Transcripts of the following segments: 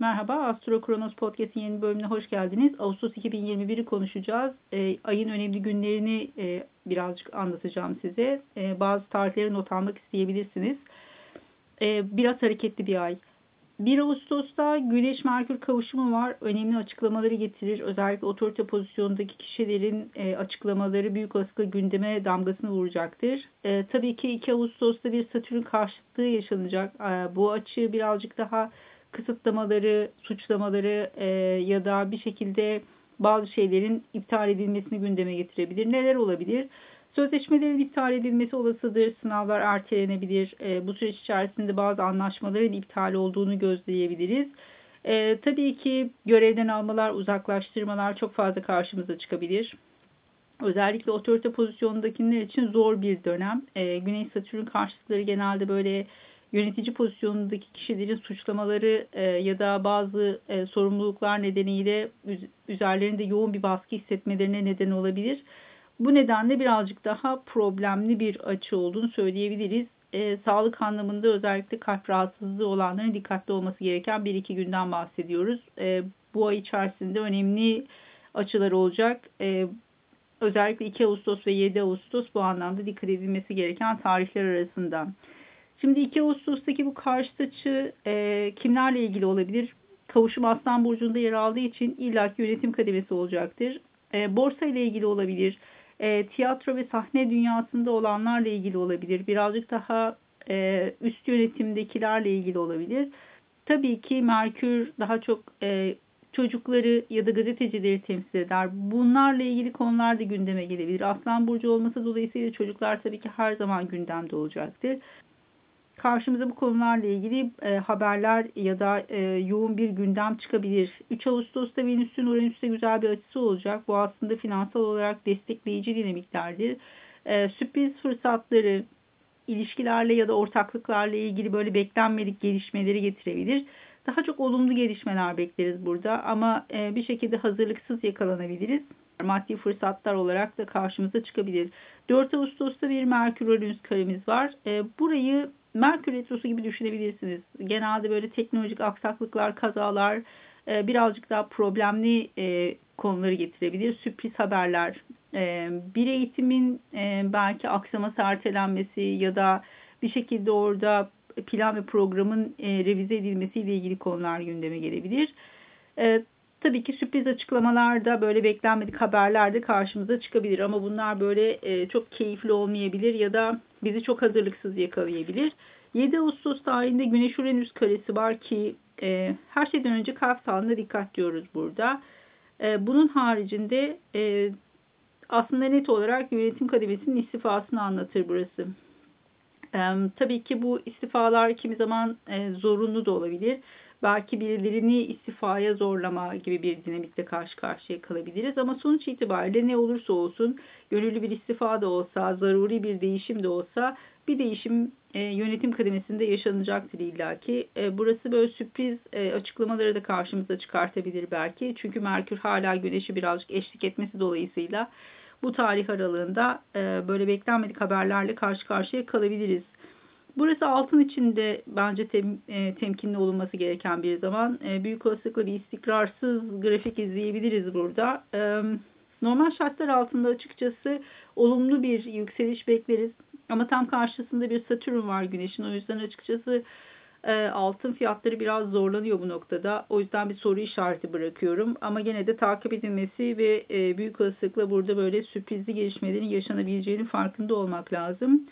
Merhaba, Astro Kronos Podcast'in yeni bölümüne hoş geldiniz. Ağustos 2021'i konuşacağız. E, ayın önemli günlerini e, birazcık anlatacağım size. E, bazı tarihleri not almak isteyebilirsiniz. E, biraz hareketli bir ay. 1 Ağustos'ta Güneş-Merkür kavuşumu var. Önemli açıklamaları getirir. Özellikle otorite pozisyondaki kişilerin e, açıklamaları büyük olasılıkla gündeme damgasını vuracaktır. E, tabii ki 2 Ağustos'ta bir Satürn karşıtlığı yaşanacak. E, bu açı birazcık daha kısıtlamaları, suçlamaları e, ya da bir şekilde bazı şeylerin iptal edilmesini gündeme getirebilir. Neler olabilir? Sözleşmelerin iptal edilmesi olasıdır, sınavlar ertelenebilir. E, bu süreç içerisinde bazı anlaşmaların iptal olduğunu gözleyebiliriz. E, tabii ki görevden almalar, uzaklaştırmalar çok fazla karşımıza çıkabilir. Özellikle otorite pozisyonundakiler için zor bir dönem. E, Güney Satürn karşıtları genelde böyle yönetici pozisyonundaki kişilerin suçlamaları e, ya da bazı e, sorumluluklar nedeniyle üzerlerinde yoğun bir baskı hissetmelerine neden olabilir. Bu nedenle birazcık daha problemli bir açı olduğunu söyleyebiliriz. E, sağlık anlamında özellikle kalp rahatsızlığı olanların dikkatli olması gereken bir iki günden bahsediyoruz. E, bu ay içerisinde önemli açılar olacak. E, özellikle 2 Ağustos ve 7 Ağustos bu anlamda dikkat edilmesi gereken tarihler arasında. Şimdi 2 Ağustos'taki bu karşıt açı e, kimlerle ilgili olabilir? Kavuşum Aslan Burcu'nda yer aldığı için illaki yönetim kademesi olacaktır. E, borsa ile ilgili olabilir. E, tiyatro ve sahne dünyasında olanlarla ilgili olabilir. Birazcık daha e, üst yönetimdekilerle ilgili olabilir. Tabii ki Merkür daha çok e, çocukları ya da gazetecileri temsil eder. Bunlarla ilgili konular da gündeme gelebilir. Aslan Burcu olması dolayısıyla çocuklar tabii ki her zaman gündemde olacaktır karşımıza bu konularla ilgili e, haberler ya da e, yoğun bir gündem çıkabilir. 3 Ağustos'ta Venüs'ün Uranüs'te güzel bir açısı olacak. Bu aslında finansal olarak destekleyici dinamiklerdir. E, sürpriz fırsatları, ilişkilerle ya da ortaklıklarla ilgili böyle beklenmedik gelişmeleri getirebilir. Daha çok olumlu gelişmeler bekleriz burada ama e, bir şekilde hazırlıksız yakalanabiliriz. Maddi fırsatlar olarak da karşımıza çıkabilir. 4 Ağustos'ta bir Merkür-Uranüs karemiz var. E, burayı Merkür Retrosu gibi düşünebilirsiniz. Genelde böyle teknolojik aksaklıklar, kazalar, e, birazcık daha problemli e, konuları getirebilir. Sürpriz haberler, e, bir eğitimin belki aksaması, ertelenmesi ya da bir şekilde orada plan ve programın revize edilmesiyle ilgili konular gündeme gelebilir. Tabii ki sürpriz açıklamalarda böyle beklenmedik haberler de karşımıza çıkabilir ama bunlar böyle çok keyifli olmayabilir ya da bizi çok hazırlıksız yakalayabilir. 7 Ağustos tarihinde Güneş Uranüs karesi var ki e, her şeyden önce kalp sağlığına dikkat diyoruz burada. E, bunun haricinde e, aslında net olarak yönetim kademesinin istifasını anlatır burası. E, tabii ki bu istifalar kimi zaman e, zorunlu da olabilir. Belki birilerini istifaya zorlama gibi bir dinamikle karşı karşıya kalabiliriz. Ama sonuç itibariyle ne olursa olsun gönüllü bir istifa da olsa, zaruri bir değişim de olsa bir değişim e, yönetim kademesinde yaşanacaktır illaki. E, burası böyle sürpriz e, açıklamaları da karşımıza çıkartabilir belki. Çünkü Merkür hala Güneş'i birazcık eşlik etmesi dolayısıyla bu tarih aralığında e, böyle beklenmedik haberlerle karşı karşıya kalabiliriz. Burası altın içinde bence tem, e, temkinli olunması gereken bir zaman. E, büyük olasılıkla bir istikrarsız grafik izleyebiliriz burada. E, normal şartlar altında açıkçası olumlu bir yükseliş bekleriz. Ama tam karşısında bir Satürn var Güneş'in. O yüzden açıkçası e, altın fiyatları biraz zorlanıyor bu noktada. O yüzden bir soru işareti bırakıyorum. Ama gene de takip edilmesi ve e, büyük olasılıkla burada böyle sürprizli gelişmelerin yaşanabileceğinin farkında olmak lazım.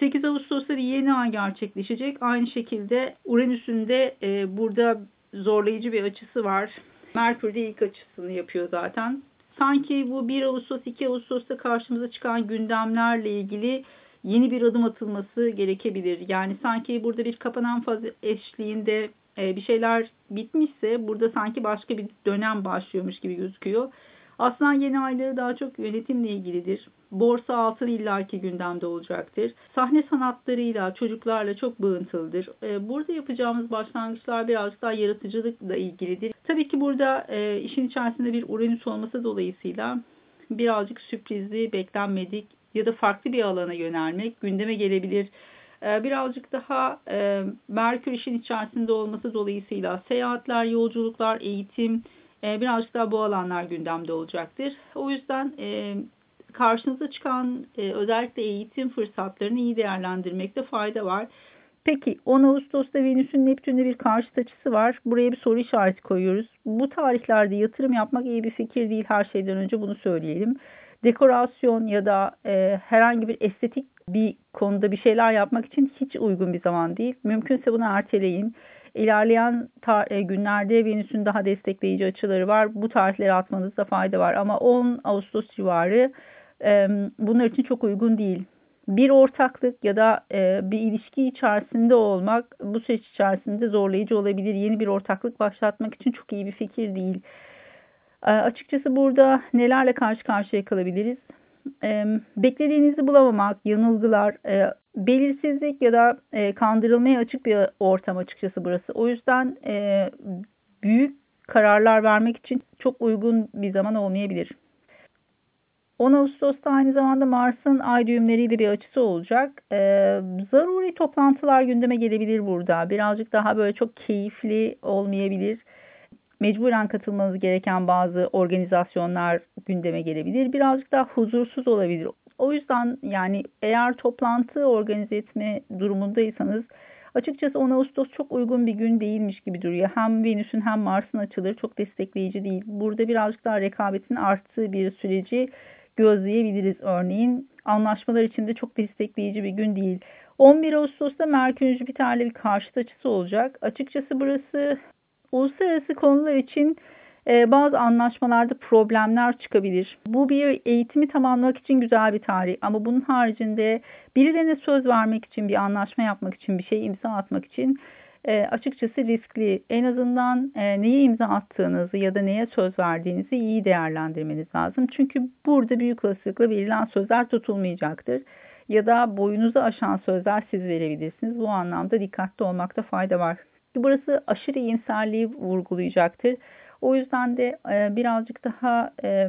8 Ağustos'ta bir yeni ay gerçekleşecek. Aynı şekilde Uranüs'ün de e, burada zorlayıcı bir açısı var. Merkür de ilk açısını yapıyor zaten. Sanki bu 1 Ağustos 2 Ağustos'ta karşımıza çıkan gündemlerle ilgili yeni bir adım atılması gerekebilir. Yani sanki burada bir kapanan faz eşliğinde e, bir şeyler bitmişse burada sanki başka bir dönem başlıyormuş gibi gözüküyor. Aslan yeni ayları daha çok yönetimle ilgilidir. Borsa altın illaki gündemde olacaktır. Sahne sanatlarıyla, çocuklarla çok bağıntılıdır. E, burada yapacağımız başlangıçlar birazcık daha yaratıcılıkla ilgilidir. Tabii ki burada e, işin içerisinde bir Uranüs olması dolayısıyla birazcık sürprizli, beklenmedik ya da farklı bir alana yönelmek gündeme gelebilir. E, birazcık daha Merkür işin içerisinde olması dolayısıyla seyahatler, yolculuklar, eğitim e, birazcık daha bu alanlar gündemde olacaktır. O yüzden e, karşınıza çıkan e, özellikle eğitim fırsatlarını iyi değerlendirmekte fayda var. Peki 10 Ağustos'ta Venüs'ün Neptün'de bir karşıt açısı var. Buraya bir soru işareti koyuyoruz. Bu tarihlerde yatırım yapmak iyi bir fikir değil her şeyden önce bunu söyleyelim. Dekorasyon ya da e, herhangi bir estetik bir konuda bir şeyler yapmak için hiç uygun bir zaman değil. Mümkünse bunu erteleyin. İlerleyen e, günlerde Venüs'ün daha destekleyici açıları var. Bu tarihleri atmanızda fayda var. Ama 10 Ağustos civarı e, bunlar için çok uygun değil bir ortaklık ya da e, bir ilişki içerisinde olmak bu süreç içerisinde zorlayıcı olabilir. Yeni bir ortaklık başlatmak için çok iyi bir fikir değil. E, açıkçası burada nelerle karşı karşıya kalabiliriz? E, beklediğinizi bulamamak, yanılgılar, e, belirsizlik ya da e, kandırılmaya açık bir ortam açıkçası burası. O yüzden e, büyük kararlar vermek için çok uygun bir zaman olmayabilir. 10 Ağustos'ta aynı zamanda Mars'ın ay düğümleriyle bir açısı olacak. Ee, zaruri toplantılar gündeme gelebilir burada. Birazcık daha böyle çok keyifli olmayabilir. Mecburen katılmanız gereken bazı organizasyonlar gündeme gelebilir. Birazcık daha huzursuz olabilir. O yüzden yani eğer toplantı organize etme durumundaysanız açıkçası 10 Ağustos çok uygun bir gün değilmiş gibi duruyor. Hem Venüs'ün hem Mars'ın açıları çok destekleyici değil. Burada birazcık daha rekabetin arttığı bir süreci gözleyebiliriz örneğin. Anlaşmalar için de çok destekleyici bir gün değil. 11 Ağustos'ta Merkür Jüpiter'le bir karşıt açısı olacak. Açıkçası burası uluslararası konular için bazı anlaşmalarda problemler çıkabilir. Bu bir eğitimi tamamlamak için güzel bir tarih ama bunun haricinde birilerine söz vermek için, bir anlaşma yapmak için, bir şey imza atmak için e, açıkçası riskli. En azından e, neye imza attığınızı ya da neye söz verdiğinizi iyi değerlendirmeniz lazım. Çünkü burada büyük olasılıkla verilen sözler tutulmayacaktır. Ya da boyunuzu aşan sözler siz verebilirsiniz. Bu anlamda dikkatli olmakta fayda var. Burası aşırı iyimserliği vurgulayacaktır. O yüzden de e, birazcık daha e,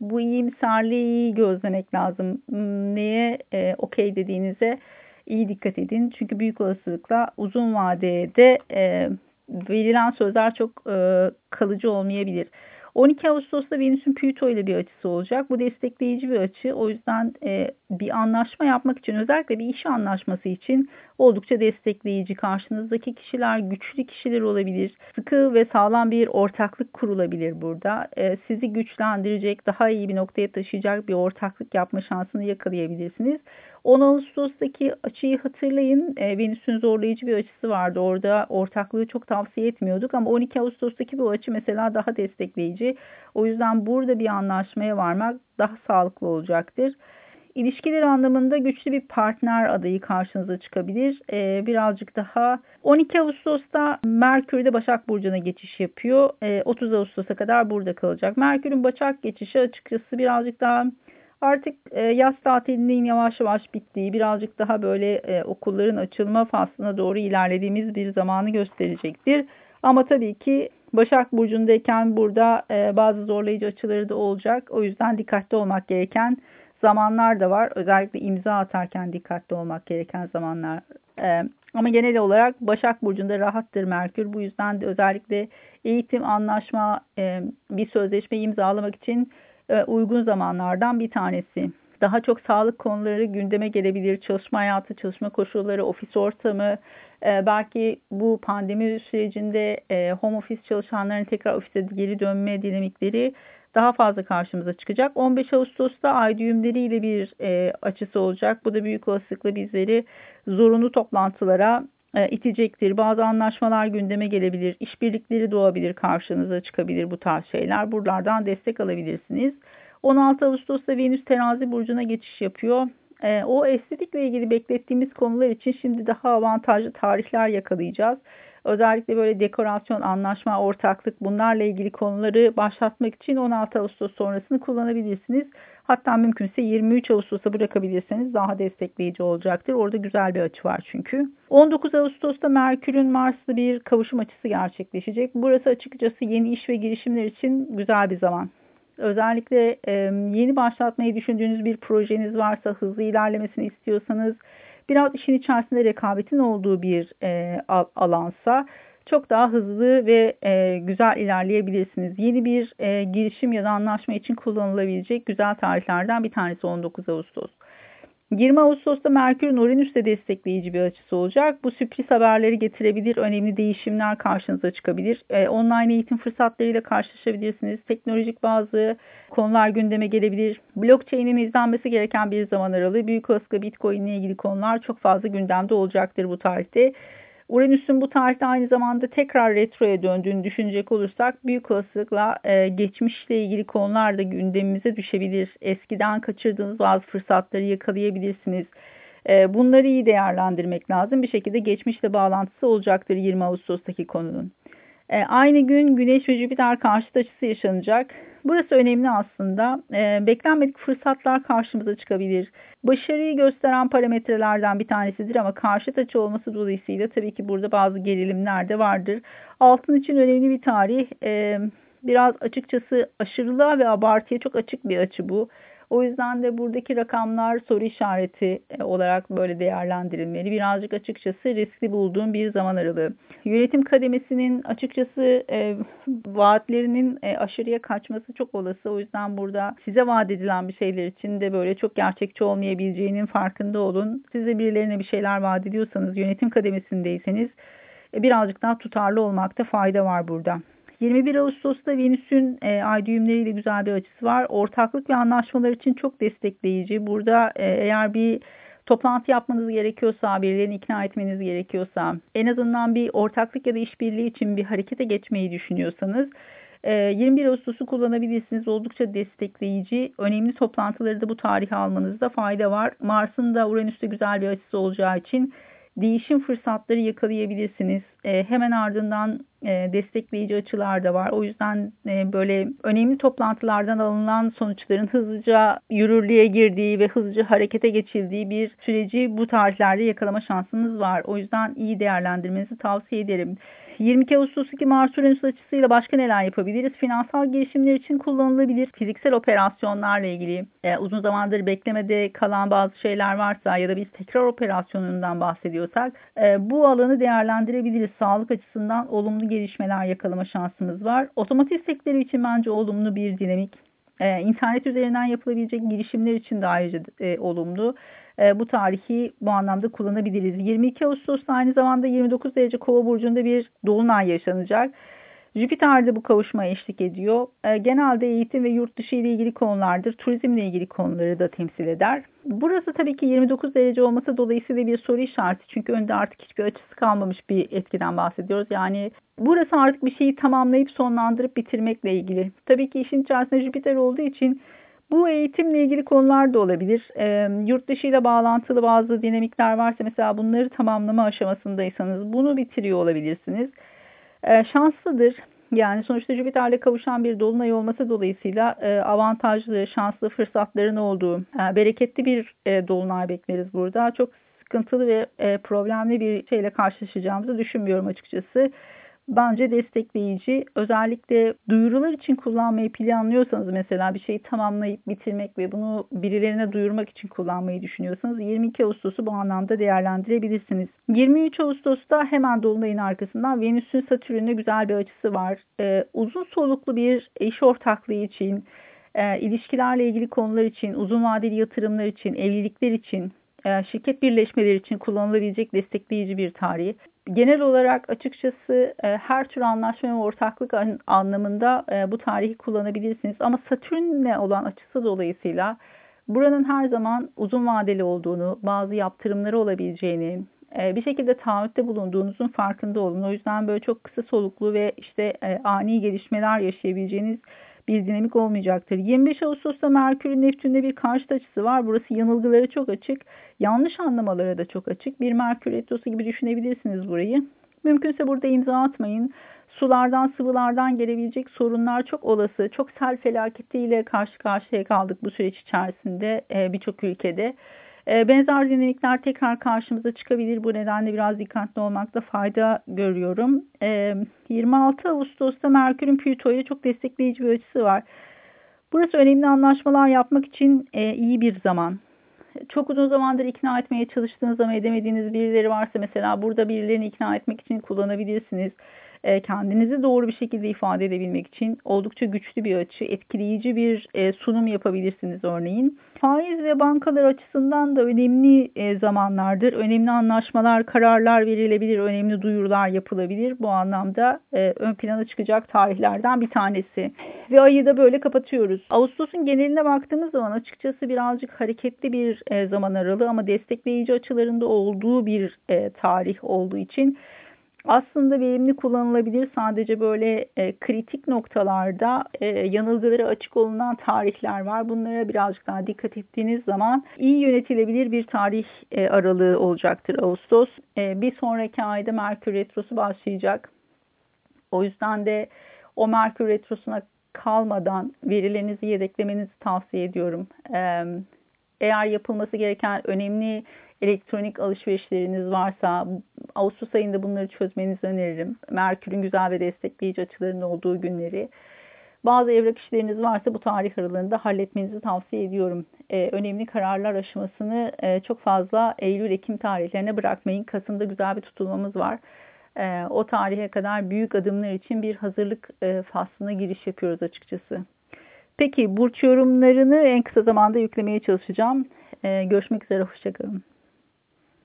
bu iyimserliği gözlemek lazım. Neye e, okey dediğinize iyi dikkat edin. Çünkü büyük olasılıkla uzun vadede e, verilen sözler çok e, kalıcı olmayabilir. 12 Ağustos'ta Venüs'ün Plüto ile bir açısı olacak. Bu destekleyici bir açı. O yüzden e, bir anlaşma yapmak için özellikle bir iş anlaşması için oldukça destekleyici. Karşınızdaki kişiler güçlü kişiler olabilir. Sıkı ve sağlam bir ortaklık kurulabilir burada. E, sizi güçlendirecek, daha iyi bir noktaya taşıyacak bir ortaklık yapma şansını yakalayabilirsiniz. 10 Ağustos'taki açıyı hatırlayın. E, Venüs'ün zorlayıcı bir açısı vardı. Orada ortaklığı çok tavsiye etmiyorduk ama 12 Ağustos'taki bu açı mesela daha destekleyici. O yüzden burada bir anlaşmaya varmak daha sağlıklı olacaktır. İlişkiler anlamında güçlü bir partner adayı karşınıza çıkabilir. Ee, birazcık daha 12 Ağustos'ta Merkür de Başak Burcu'na geçiş yapıyor. Ee, 30 Ağustos'a kadar burada kalacak. Merkür'ün Başak geçişi açıkçası birazcık daha Artık e, yaz tatilinin yavaş yavaş bittiği, birazcık daha böyle e, okulların açılma faslına doğru ilerlediğimiz bir zamanı gösterecektir. Ama tabii ki Başak Burcu'ndayken burada e, bazı zorlayıcı açıları da olacak. O yüzden dikkatli olmak gereken zamanlar da var. Özellikle imza atarken dikkatli olmak gereken zamanlar. E, ama genel olarak Başak Burcu'nda rahattır Merkür. Bu yüzden de özellikle eğitim, anlaşma, e, bir sözleşme imzalamak için e, uygun zamanlardan bir tanesi. Daha çok sağlık konuları gündeme gelebilir. Çalışma hayatı, çalışma koşulları, ofis ortamı, e, belki bu pandemi sürecinde e, home office çalışanların tekrar ofise geri dönme dinamikleri daha fazla karşımıza çıkacak. 15 Ağustos'ta ay düğümleriyle bir açısı olacak. Bu da büyük olasılıkla bizleri zorunlu toplantılara itecektir. Bazı anlaşmalar gündeme gelebilir. İşbirlikleri doğabilir, karşınıza çıkabilir bu tarz şeyler. Buralardan destek alabilirsiniz. 16 Ağustos'ta Venüs terazi burcuna geçiş yapıyor. E, o estetikle ilgili beklettiğimiz konular için şimdi daha avantajlı tarihler yakalayacağız. Özellikle böyle dekorasyon, anlaşma, ortaklık bunlarla ilgili konuları başlatmak için 16 Ağustos sonrasını kullanabilirsiniz. Hatta mümkünse 23 Ağustos'a bırakabilirseniz daha destekleyici olacaktır. Orada güzel bir açı var çünkü. 19 Ağustos'ta Merkür'ün Mars'la bir kavuşum açısı gerçekleşecek. Burası açıkçası yeni iş ve girişimler için güzel bir zaman. Özellikle yeni başlatmayı düşündüğünüz bir projeniz varsa, hızlı ilerlemesini istiyorsanız, biraz işin içerisinde rekabetin olduğu bir e, alansa çok daha hızlı ve e, güzel ilerleyebilirsiniz. Yeni bir e, girişim ya da anlaşma için kullanılabilecek güzel tarihlerden bir tanesi 19 Ağustos. 20 Ağustos'ta Merkür'ün Uranüs'te destekleyici bir açısı olacak. Bu sürpriz haberleri getirebilir, önemli değişimler karşınıza çıkabilir. E, online eğitim fırsatlarıyla karşılaşabilirsiniz. Teknolojik bazı konular gündeme gelebilir. Blockchain'in izlenmesi gereken bir zaman aralığı, büyük olasılıkla Bitcoin ile ilgili konular çok fazla gündemde olacaktır bu tarihte. Uranüs'ün bu tarihte aynı zamanda tekrar retroya döndüğünü düşünecek olursak büyük olasılıkla e, geçmişle ilgili konular da gündemimize düşebilir. Eskiden kaçırdığınız bazı fırsatları yakalayabilirsiniz. E, bunları iyi değerlendirmek lazım. Bir şekilde geçmişle bağlantısı olacaktır 20 Ağustos'taki konunun. E, aynı gün Güneş ve Jüpiter karşıt açısı yaşanacak. Burası önemli aslında. E, beklenmedik fırsatlar karşımıza çıkabilir. Başarıyı gösteren parametrelerden bir tanesidir ama karşıt açı olması dolayısıyla tabii ki burada bazı gerilimler de vardır. Altın için önemli bir tarih. E, biraz açıkçası aşırılığa ve abartıya çok açık bir açı bu. O yüzden de buradaki rakamlar soru işareti e, olarak böyle değerlendirilmeli. Birazcık açıkçası riskli bulduğum bir zaman aralığı. Yönetim kademesinin açıkçası e, vaatlerinin e, aşırıya kaçması çok olası. O yüzden burada size vaat edilen bir şeyler için de böyle çok gerçekçi olmayabileceğinin farkında olun. Size birilerine bir şeyler vaat ediyorsanız, yönetim kademesindeyseniz e, birazcık daha tutarlı olmakta fayda var burada. 21 Ağustos'ta Venüs'ün e, ay düğümleriyle güzel bir açısı var. Ortaklık ve anlaşmalar için çok destekleyici. Burada e, eğer bir toplantı yapmanız gerekiyorsa, birilerini ikna etmeniz gerekiyorsa, en azından bir ortaklık ya da işbirliği için bir harekete geçmeyi düşünüyorsanız 21 e, Ağustos'u kullanabilirsiniz. Oldukça destekleyici. Önemli toplantıları da bu tarihe almanızda fayda var. Mars'ın da Uranüs'te güzel bir açısı olacağı için değişim fırsatları yakalayabilirsiniz. E, hemen ardından e, destekleyici açılar da var. O yüzden e, böyle önemli toplantılardan alınan sonuçların hızlıca yürürlüğe girdiği ve hızlıca harekete geçildiği bir süreci bu tarihlerde yakalama şansınız var. O yüzden iyi değerlendirmenizi tavsiye ederim. 22 Ağustos'taki Mars Uranüs açısıyla başka neler yapabiliriz? Finansal girişimler için kullanılabilir. Fiziksel operasyonlarla ilgili e, uzun zamandır beklemede kalan bazı şeyler varsa ya da biz tekrar operasyonundan bahsediyorsak e, bu alanı değerlendirebiliriz. Sağlık açısından olumlu gelişmeler yakalama şansımız var. Otomotiv sektörü için bence olumlu bir dinamik. Ee, internet üzerinden yapılabilecek girişimler için de ayrıca e, olumlu. E, bu tarihi bu anlamda kullanabiliriz. 22 Ağustos'ta aynı zamanda 29 derece kova burcunda bir dolunay yaşanacak. Jüpiter de bu kavuşmaya eşlik ediyor. E, genelde eğitim ve yurt dışı ile ilgili konulardır. Turizmle ilgili konuları da temsil eder. Burası tabii ki 29 derece olması dolayısıyla bir soru işareti. Çünkü önde artık hiçbir açısı kalmamış bir etkiden bahsediyoruz. Yani burası artık bir şeyi tamamlayıp sonlandırıp bitirmekle ilgili. Tabii ki işin içerisinde Jüpiter olduğu için bu eğitimle ilgili konular da olabilir. E, yurt dışı ile bağlantılı bazı dinamikler varsa mesela bunları tamamlama aşamasındaysanız bunu bitiriyor olabilirsiniz. E, şanslıdır. Yani sonuçta Jüpiter'le kavuşan bir dolunay olması dolayısıyla e, avantajlı, şanslı fırsatların olduğu, e, bereketli bir e, dolunay bekleriz burada. Çok sıkıntılı ve e, problemli bir şeyle karşılaşacağımızı düşünmüyorum açıkçası bence destekleyici. Özellikle duyurular için kullanmayı planlıyorsanız mesela bir şeyi tamamlayıp bitirmek ve bunu birilerine duyurmak için kullanmayı düşünüyorsanız 22 Ağustos'u bu anlamda değerlendirebilirsiniz. 23 Ağustos'ta hemen Dolunay'ın arkasından Venüs'ün Satürn'e güzel bir açısı var. Ee, uzun soluklu bir iş ortaklığı için, e, ilişkilerle ilgili konular için, uzun vadeli yatırımlar için, evlilikler için, şirket birleşmeleri için kullanılabilecek destekleyici bir tarih genel olarak açıkçası e, her tür anlaşma ve ortaklık anlamında e, bu tarihi kullanabilirsiniz. Ama Satürn'le olan açısı dolayısıyla buranın her zaman uzun vadeli olduğunu, bazı yaptırımları olabileceğini, e, bir şekilde taahhütte bulunduğunuzun farkında olun. O yüzden böyle çok kısa soluklu ve işte ani gelişmeler yaşayabileceğiniz bir dinamik olmayacaktır. 25 Ağustos'ta Merkür'ün Neptün'de bir karşıt açısı var. Burası yanılgıları çok açık. Yanlış anlamalara da çok açık. Bir Merkür retrosu gibi düşünebilirsiniz burayı. Mümkünse burada imza atmayın. Sulardan, sıvılardan gelebilecek sorunlar çok olası. Çok sel felaketiyle karşı karşıya kaldık bu süreç içerisinde e, birçok ülkede. E, benzer dinamikler tekrar karşımıza çıkabilir. Bu nedenle biraz dikkatli olmakta fayda görüyorum. 26 e, Ağustos'ta Merkür'ün Plüto ile çok destekleyici bir açısı var. Burası önemli anlaşmalar yapmak için iyi bir zaman. çok uzun zamandır ikna etmeye çalıştığınız ama edemediğiniz birileri varsa mesela burada birilerini ikna etmek için kullanabilirsiniz. E, kendinizi doğru bir şekilde ifade edebilmek için oldukça güçlü bir açı, etkileyici bir e, sunum yapabilirsiniz örneğin. Faiz ve bankalar açısından da önemli e, zamanlardır. Önemli anlaşmalar, kararlar verilebilir, önemli duyurular yapılabilir. Bu anlamda ön plana çıkacak tarihlerden bir tanesi. Ve ayı da böyle kapatıyoruz. Ağustos'un geneline baktığımız zaman açıkçası birazcık hareketli bir zaman aralığı ama destekleyici açılarında olduğu bir tarih olduğu için aslında verimli kullanılabilir. Sadece böyle e, kritik noktalarda e, yanılgıları açık olunan tarihler var. Bunlara birazcık daha dikkat ettiğiniz zaman iyi yönetilebilir bir tarih e, aralığı olacaktır Ağustos. E, bir sonraki ayda Merkür Retrosu başlayacak. O yüzden de o Merkür Retrosu'na kalmadan verilerinizi yedeklemenizi tavsiye ediyorum. E, eğer yapılması gereken önemli elektronik alışverişleriniz varsa Ağustos ayında bunları çözmenizi öneririm. Merkür'ün güzel ve destekleyici açılarının olduğu günleri. Bazı evrak işleriniz varsa bu tarih aralığında halletmenizi tavsiye ediyorum. Ee, önemli kararlar aşamasını e, çok fazla Eylül-Ekim tarihlerine bırakmayın. Kasım'da güzel bir tutulmamız var. E, o tarihe kadar büyük adımlar için bir hazırlık e, faslına giriş yapıyoruz açıkçası. Peki burç yorumlarını en kısa zamanda yüklemeye çalışacağım. E, görüşmek üzere, hoşçakalın.